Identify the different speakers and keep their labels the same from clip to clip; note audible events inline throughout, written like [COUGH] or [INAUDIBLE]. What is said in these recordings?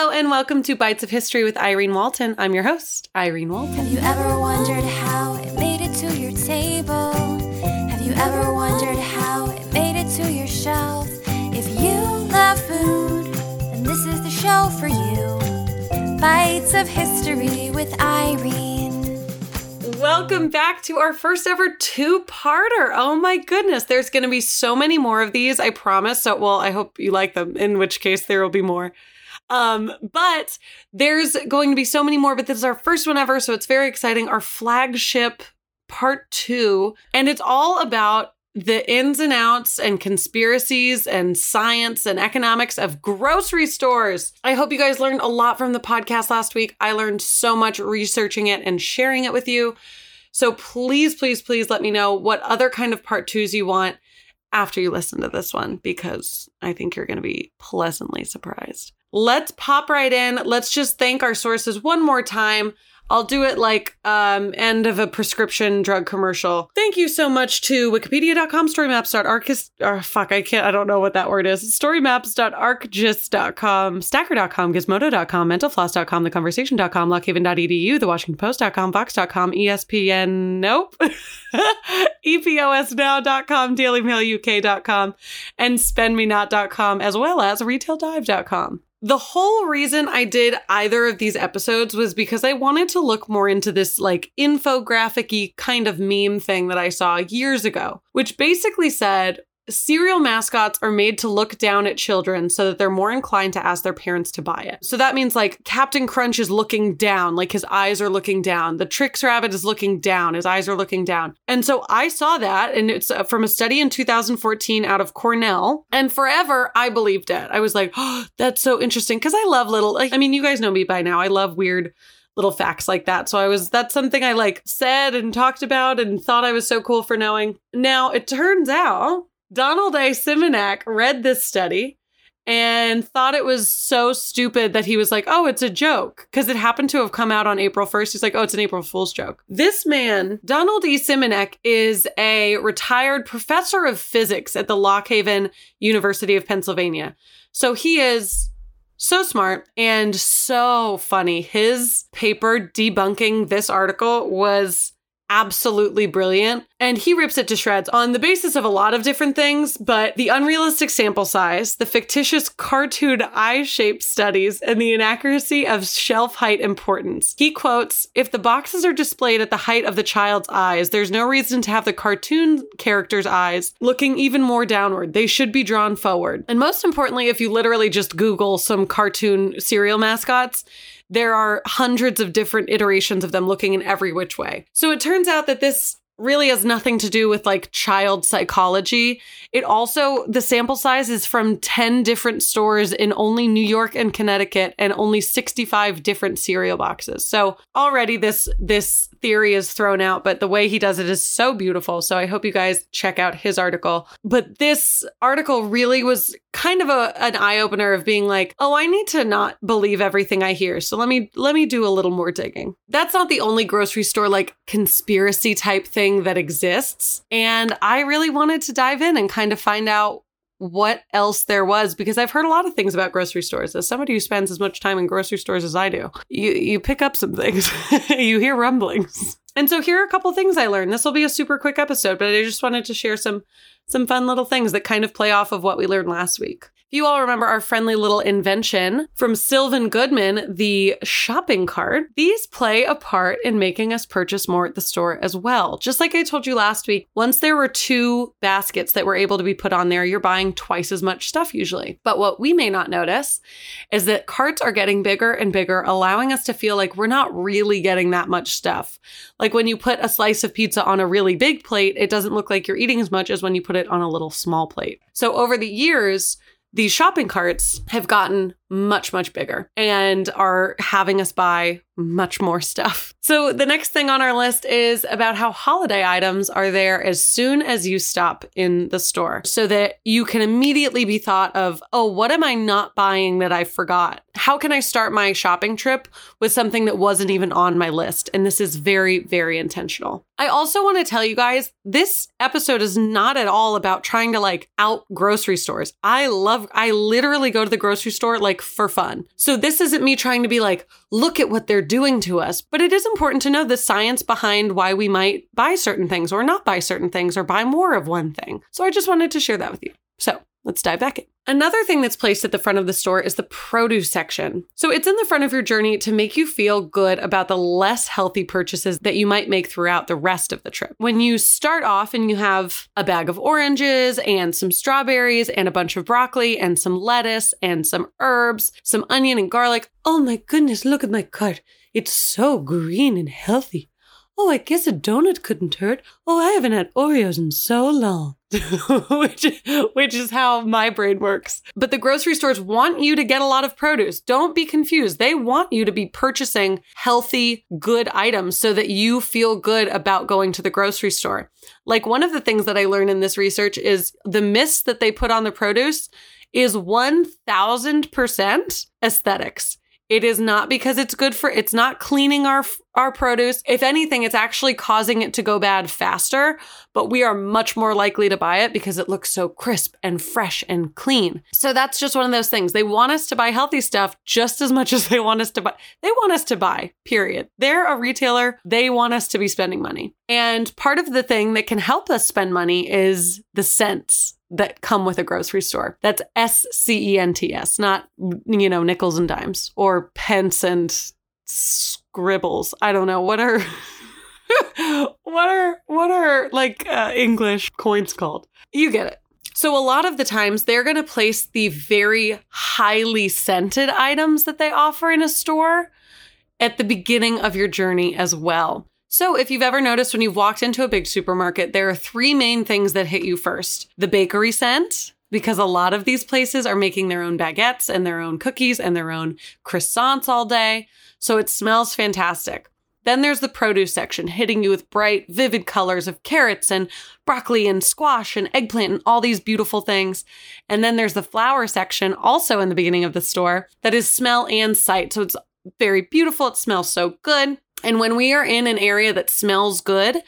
Speaker 1: Hello and welcome to Bites of History with Irene Walton. I'm your host, Irene Walton.
Speaker 2: Have you ever wondered how it made it to your table? Have you ever wondered how it made it to your shelf? If you love food, then this is the show for you. Bites of History with Irene.
Speaker 1: Welcome back to our first ever two parter. Oh my goodness, there's going to be so many more of these, I promise. So, well, I hope you like them, in which case there will be more. Um, but there's going to be so many more, but this is our first one ever, so it's very exciting. Our flagship part two, and it's all about the ins and outs and conspiracies and science and economics of grocery stores. I hope you guys learned a lot from the podcast last week. I learned so much researching it and sharing it with you. So please, please, please let me know what other kind of part twos you want after you listen to this one because I think you're going to be pleasantly surprised. Let's pop right in. Let's just thank our sources one more time. I'll do it like um, end of a prescription drug commercial. Thank you so much to wikipedia.com, storymaps.archist, or fuck, I can't, I don't know what that word is. Storymaps.arcgist.com, stacker.com, gizmodo.com, mentalfloss.com, theconversation.com, lockhaven.edu, thewashingtonpost.com, vox.com, ESPN, nope, eposnow.com, dailymailuk.com, and spendmenot.com, as well as retaildive.com. The whole reason I did either of these episodes was because I wanted to look more into this like infographic kind of meme thing that I saw years ago, which basically said cereal mascots are made to look down at children so that they're more inclined to ask their parents to buy it. So that means like Captain Crunch is looking down, like his eyes are looking down. The Trix Rabbit is looking down, his eyes are looking down. And so I saw that, and it's uh, from a study in 2014 out of Cornell. And forever, I believed it. I was like, oh, [GASPS] that's so interesting because I love little, like, I mean, you guys know me by now. I love weird little facts like that. So I was that's something I like said and talked about and thought I was so cool for knowing. Now it turns out Donald A. Simanek read this study and thought it was so stupid that he was like, oh, it's a joke. Because it happened to have come out on April 1st. He's like, oh, it's an April Fool's joke. This man, Donald E. Simanek, is a retired professor of physics at the Lock Haven University of Pennsylvania. So he is so smart and so funny. His paper debunking this article was absolutely brilliant. And he rips it to shreds on the basis of a lot of different things, but the unrealistic sample size, the fictitious cartoon eye shape studies, and the inaccuracy of shelf height importance. He quotes If the boxes are displayed at the height of the child's eyes, there's no reason to have the cartoon character's eyes looking even more downward. They should be drawn forward. And most importantly, if you literally just Google some cartoon cereal mascots, there are hundreds of different iterations of them looking in every which way. So it turns out that this really has nothing to do with like child psychology. It also, the sample size is from 10 different stores in only New York and Connecticut and only 65 different cereal boxes. So already this, this theory is thrown out, but the way he does it is so beautiful. So I hope you guys check out his article. But this article really was kind of a, an eye opener of being like, oh, I need to not believe everything I hear. So let me, let me do a little more digging. That's not the only grocery store like conspiracy type thing that exists. And I really wanted to dive in and kind of find out what else there was because I've heard a lot of things about grocery stores. As somebody who spends as much time in grocery stores as I do, you you pick up some things. [LAUGHS] you hear rumblings. And so here are a couple things I learned. This will be a super quick episode, but I just wanted to share some some fun little things that kind of play off of what we learned last week. You all remember our friendly little invention from Sylvan Goldman, the shopping cart, these play a part in making us purchase more at the store as well. Just like I told you last week, once there were two baskets that were able to be put on there, you're buying twice as much stuff usually. But what we may not notice is that carts are getting bigger and bigger, allowing us to feel like we're not really getting that much stuff. Like when you put a slice of pizza on a really big plate, it doesn't look like you're eating as much as when you put it on a little small plate. So over the years, these shopping carts have gotten much, much bigger and are having us buy much more stuff. [LAUGHS] So, the next thing on our list is about how holiday items are there as soon as you stop in the store so that you can immediately be thought of, oh, what am I not buying that I forgot? How can I start my shopping trip with something that wasn't even on my list? And this is very, very intentional. I also want to tell you guys this episode is not at all about trying to like out grocery stores. I love, I literally go to the grocery store like like for fun. So this isn't me trying to be like, look at what they're doing to us, but it is important to know the science behind why we might buy certain things or not buy certain things or buy more of one thing. So I just wanted to share that with you. So let's dive back in. Another thing that's placed at the front of the store is the produce section. So it's in the front of your journey to make you feel good about the less healthy purchases that you might make throughout the rest of the trip. When you start off and you have a bag of oranges and some strawberries and a bunch of broccoli and some lettuce and some herbs, some onion and garlic. Oh my goodness, look at my cart. It's so green and healthy. Oh, I guess a donut couldn't hurt. Oh, I haven't had Oreos in so long. [LAUGHS] which, which is how my brain works. But the grocery stores want you to get a lot of produce. Don't be confused. They want you to be purchasing healthy, good items so that you feel good about going to the grocery store. Like one of the things that I learned in this research is the mist that they put on the produce is 1000% aesthetics. It is not because it's good for it's not cleaning our our produce. If anything, it's actually causing it to go bad faster, but we are much more likely to buy it because it looks so crisp and fresh and clean. So that's just one of those things. They want us to buy healthy stuff just as much [LAUGHS] as they want us to buy. They want us to buy. Period. They're a retailer. They want us to be spending money. And part of the thing that can help us spend money is the scents that come with a grocery store. That's S C E N T S, not, you know, nickels and dimes or pence and scribbles. I don't know. What are. [LAUGHS] what are what are like uh, English coins called? You get it. So a lot of the times they're going to place the very highly scented items that they offer in a store at the beginning of your journey as well. So, if you've ever noticed when you've walked into a big supermarket, there are three main things that hit you first the bakery scent, because a lot of these places are making their own baguettes and their own cookies and their own croissants all day. So, it smells fantastic. Then there's the produce section, hitting you with bright, vivid colors of carrots and broccoli and squash and eggplant and all these beautiful things. And then there's the flower section, also in the beginning of the store, that is smell and sight. So it's very beautiful. It smells so good. And when we are in an area that smells good,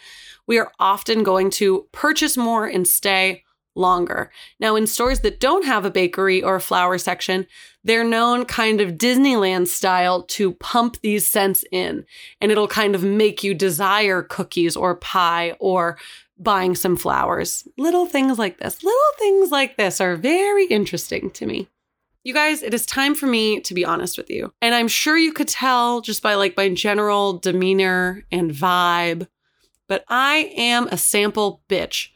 Speaker 1: we are often going to purchase more and stay longer. Now, in stores that don't have a bakery or a flower section, they're known kind of Disneyland style to pump these scents in, and it'll kind of make you desire cookies or pie or buying some flowers. Little things like this, little things like this are very interesting to me. You guys, it is time for me to be honest with you. And I'm sure you could tell just by like my general demeanor and vibe, but I am a sample bitch.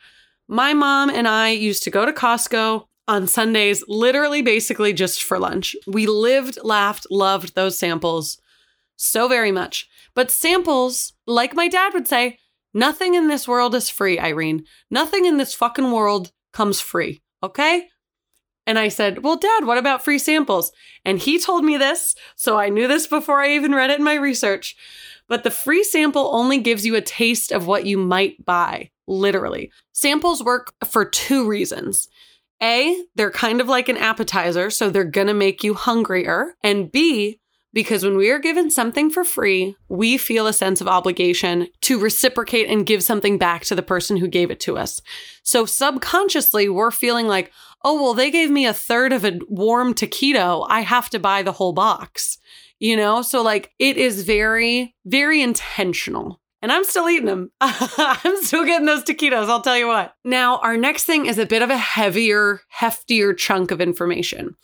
Speaker 1: My mom and I used to go to Costco on Sundays, literally basically just for lunch. We lived, laughed, loved those samples so very much. But samples, like my dad would say, nothing in this world is free, Irene. Nothing in this fucking world comes free. Okay? And I said, Well, dad, what about free samples? And he told me this. So I knew this before I even read it in my research. But the free sample only gives you a taste of what you might buy, literally. Samples work for two reasons. A, they're kind of like an appetizer, so they're gonna make you hungrier. And B, because when we are given something for free, we feel a sense of obligation to reciprocate and give something back to the person who gave it to us. So subconsciously, we're feeling like, oh, well, they gave me a third of a warm taquito. I have to buy the whole box, you know? So, like, it is very, very intentional. And I'm still eating them. [LAUGHS] I'm still getting those taquitos, I'll tell you what. Now, our next thing is a bit of a heavier, heftier chunk of information.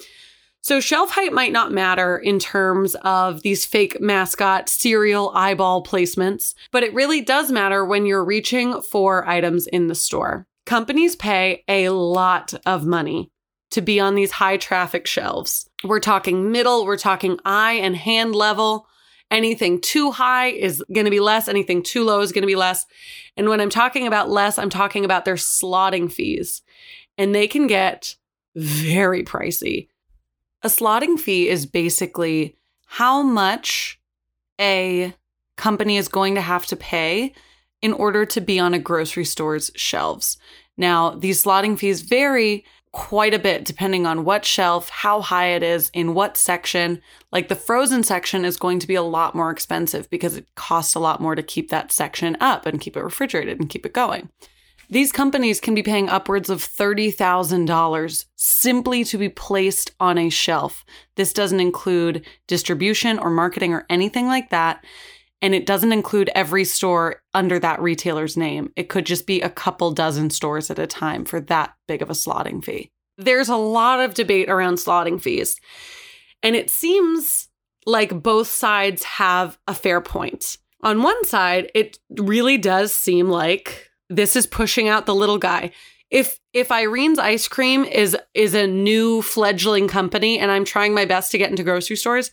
Speaker 1: So, shelf height might not matter in terms of these fake mascot cereal eyeball placements, but it really does matter when you're reaching for items in the store. Companies pay a lot of money to be on these high traffic shelves. We're talking middle, we're talking eye and hand level. Anything too high is going to be less, anything too low is going to be less. And when I'm talking about less, I'm talking about their slotting fees. And they can get very pricey. A slotting fee is basically how much a company is going to have to pay in order to be on a grocery store's shelves. Now, these slotting fees vary quite a bit depending on what shelf, how high it is, in what section. Like the frozen section is going to be a lot more expensive because it costs a lot more to keep that section up and keep it refrigerated and keep it going. These companies can be paying upwards of $30,000 simply to be placed on a shelf. This doesn't include distribution or marketing or anything like that. And it doesn't include every store under that retailer's name. It could just be a couple dozen stores at a time for that big of a slotting fee. There's a lot of debate around slotting fees. And it seems like both sides have a fair point. On one side, it really does seem like this is pushing out the little guy. If if Irene's ice cream is is a new fledgling company and I'm trying my best to get into grocery stores,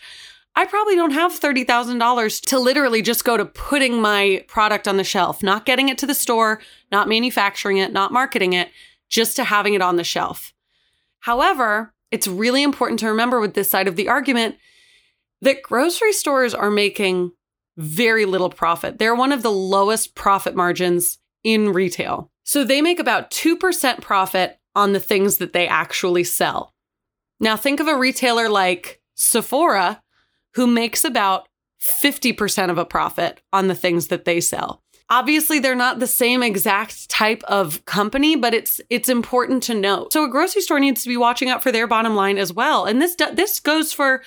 Speaker 1: I probably don't have $30,000 to literally just go to putting my product on the shelf, not getting it to the store, not manufacturing it, not marketing it, just to having it on the shelf. However, it's really important to remember with this side of the argument that grocery stores are making very little profit. They're one of the lowest profit margins in retail. So they make about 2% profit on the things that they actually sell. Now, think of a retailer like Sephora, who makes about 50% of a profit on the things that they sell. Obviously, they're not the same exact type of company, but it's it's important to note. So a grocery store needs to be watching out for their bottom line as well. And this this goes for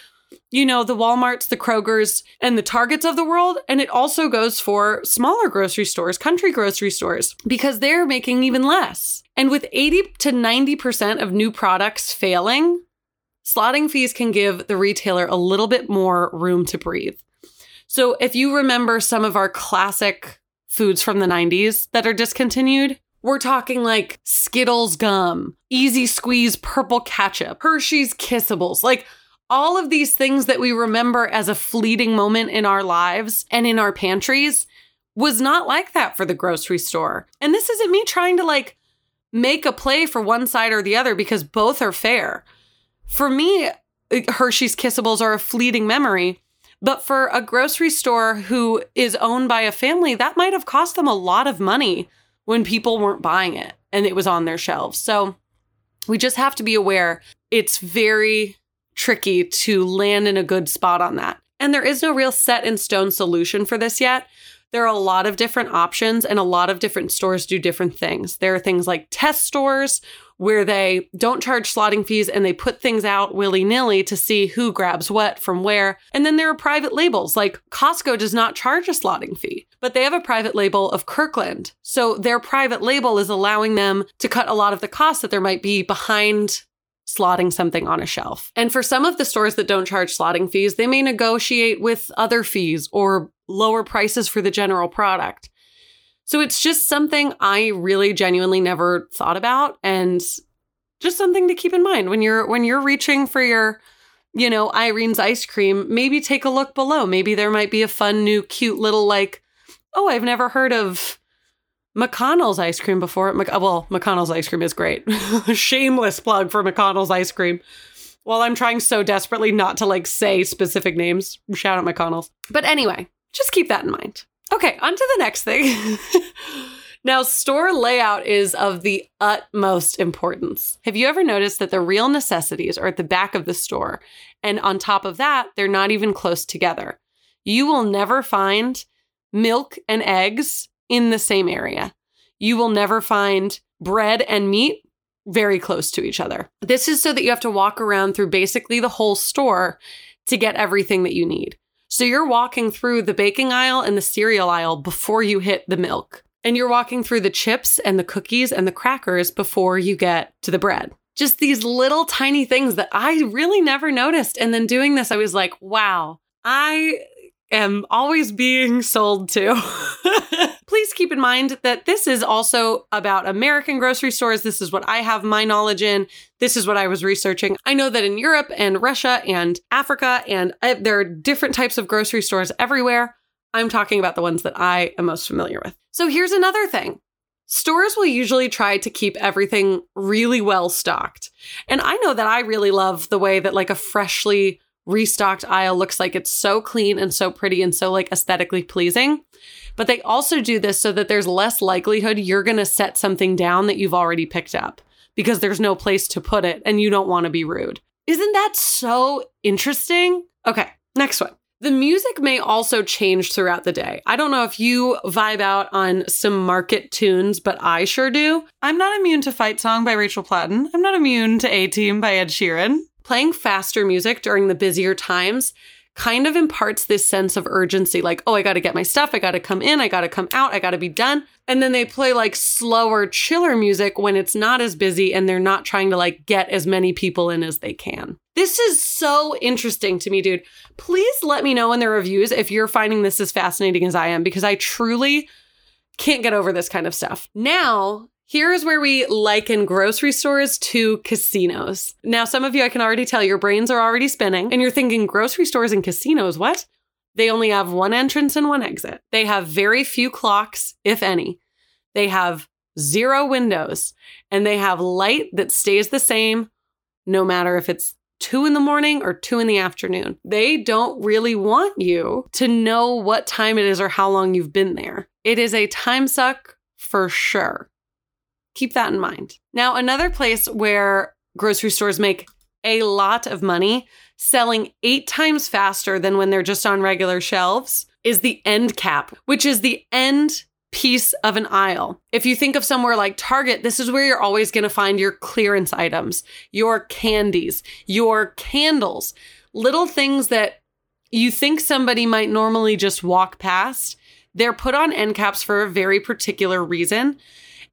Speaker 1: you know, the Walmarts, the Krogers, and the Targets of the world. And it also goes for smaller grocery stores, country grocery stores, because they're making even less. And with 80 to 90% of new products failing, slotting fees can give the retailer a little bit more room to breathe. So if you remember some of our classic foods from the 90s that are discontinued, we're talking like Skittles gum, Easy Squeeze purple ketchup, Hershey's Kissables, like all of these things that we remember as a fleeting moment in our lives and in our pantries was not like that for the grocery store. And this isn't me trying to like make a play for one side or the other because both are fair. For me, Hershey's Kissables are a fleeting memory. But for a grocery store who is owned by a family, that might have cost them a lot of money when people weren't buying it and it was on their shelves. So we just have to be aware it's very tricky to land in a good spot on that. And there is no real set in stone solution for this yet. There are a lot of different options, and a lot of different stores do different things. There are things like test stores where they don't charge slotting fees and they put things out willy nilly to see who grabs what from where. And then there are private labels, like Costco does not charge a slotting fee, but they have a private label of Kirkland. So their private label is allowing them to cut a lot of the costs that there might be behind slotting something on a shelf. And for some of the stores that don't charge slotting fees, they may negotiate with other fees or lower prices for the general product. So it's just something I really genuinely never thought about and just something to keep in mind when you're when you're reaching for your you know, Irene's ice cream, maybe take a look below. Maybe there might be a fun new cute little like, oh, I've never heard of McConnell's ice cream before. Mc- well, McConnell's ice cream is great. [LAUGHS] Shameless plug for McConnell's ice cream. While I'm trying so desperately not to like say specific names, shout out McConnell's. But anyway, just keep that in mind. Okay, on to the next thing. [LAUGHS] now, store layout is of the utmost importance. Have you ever noticed that the real necessities are at the back of the store? And on top of that, they're not even close together. You will never find milk and eggs in the same area. You will never find bread and meat very close to each other. This is so that you have to walk around through basically the whole store to get everything that you need. So you're walking through the baking aisle and the cereal aisle before you hit the milk. And you're walking through the chips and the cookies and the crackers before you get to the bread. Just these little tiny things that I really never noticed. And then doing this, I was like, wow, I am always being sold to. [LAUGHS] Please keep in mind that this is also about American grocery stores. This is what I have my knowledge in. This is what I was researching. I know that in Europe and Russia and Africa, and uh, there are different types of grocery stores everywhere. I'm talking about the ones that I am most familiar with. So here's another thing. Stores will usually try to keep everything really well stocked. And I know that I really love the way that like a freshly restocked aisle looks like it's so clean and so pretty and so like aesthetically pleasing. But they also do this so that there's less likelihood you're going to set something down that you've already picked up because there's no place to put it and you don't want to be rude. Isn't that so interesting? Okay, next one. The music may also change throughout the day. I don't know if you vibe out on some market tunes, but I sure do. I'm not immune to Fight Song by Rachel Platten. I'm not immune to A Team by Ed Sheeran. Playing faster music during the busier times kind of imparts this sense of urgency like, oh, I got to get my stuff. I got to come in. I got to come out. I got to be done. And then they play like slower, chiller music when it's not as busy and they're not trying to like get as many people in as they can. This is so interesting to me, dude. Please let me know in the reviews if you're finding this as fascinating as I am because I truly can't get over this kind of stuff. Now, here is where we liken grocery stores to casinos. Now, some of you, I can already tell your brains are already spinning and you're thinking grocery stores and casinos, what? They only have one entrance and one exit. They have very few clocks, if any. They have zero windows and they have light that stays the same no matter if it's two in the morning or two in the afternoon. They don't really want you to know what time it is or how long you've been there. It is a time suck for sure. Keep that in mind. Now, another place where grocery stores make a lot of money selling eight times faster than when they're just on regular shelves is the end cap, which is the end piece of an aisle. If you think of somewhere like Target, this is where you're always going to find your clearance items, your candies, your candles, little things that you think somebody might normally just walk past. They're put on end caps for a very particular reason.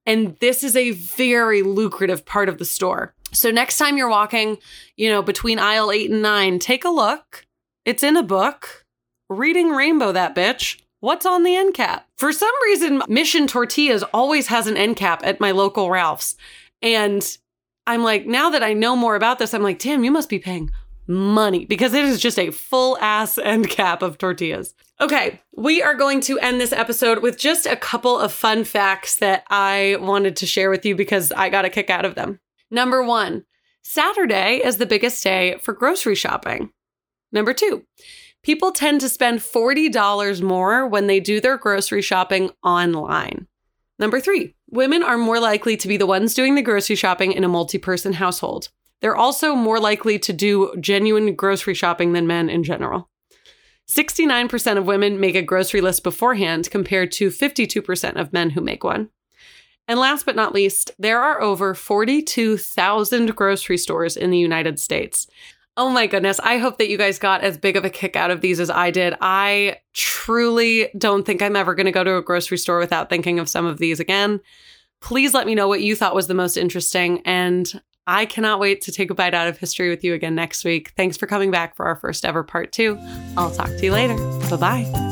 Speaker 1: And this is a very lucrative part of the store. So next time you're walking, you know, between aisle eight and nine, take a look. It's in a book. Reading Rainbow, that bitch. What's on the end cap? For some reason, Mission Tortillas always has an end cap at my local Ralph's. And I'm like, now that I know more about this, I'm like, damn, you must be paying money because it is just a full ass end cap of tortillas. Okay, we are going to end this episode with just a couple of fun facts that I wanted to share with you because I got a kick out of them. Number one, Saturday is the biggest day for grocery shopping. Number two, people tend to spend $40 more when they do their grocery shopping online. Number three, women are more likely to be the ones doing the grocery shopping in a multi person household. They're also more likely to do genuine grocery shopping than men in general. 69% of women make a grocery list beforehand compared to 52% of men who make one. And last but not least, there are over 42,000 grocery stores in the United States. Oh my goodness. I hope that you guys got as big of a kick out of these as I did. I truly don't think I'm ever going to go to a grocery store without thinking of some of these again. Please let me know what you thought was the most interesting. And I cannot wait to take a bite out of history with you again next week. Thanks for coming back for our first ever part two. I'll talk to you later. Bye bye.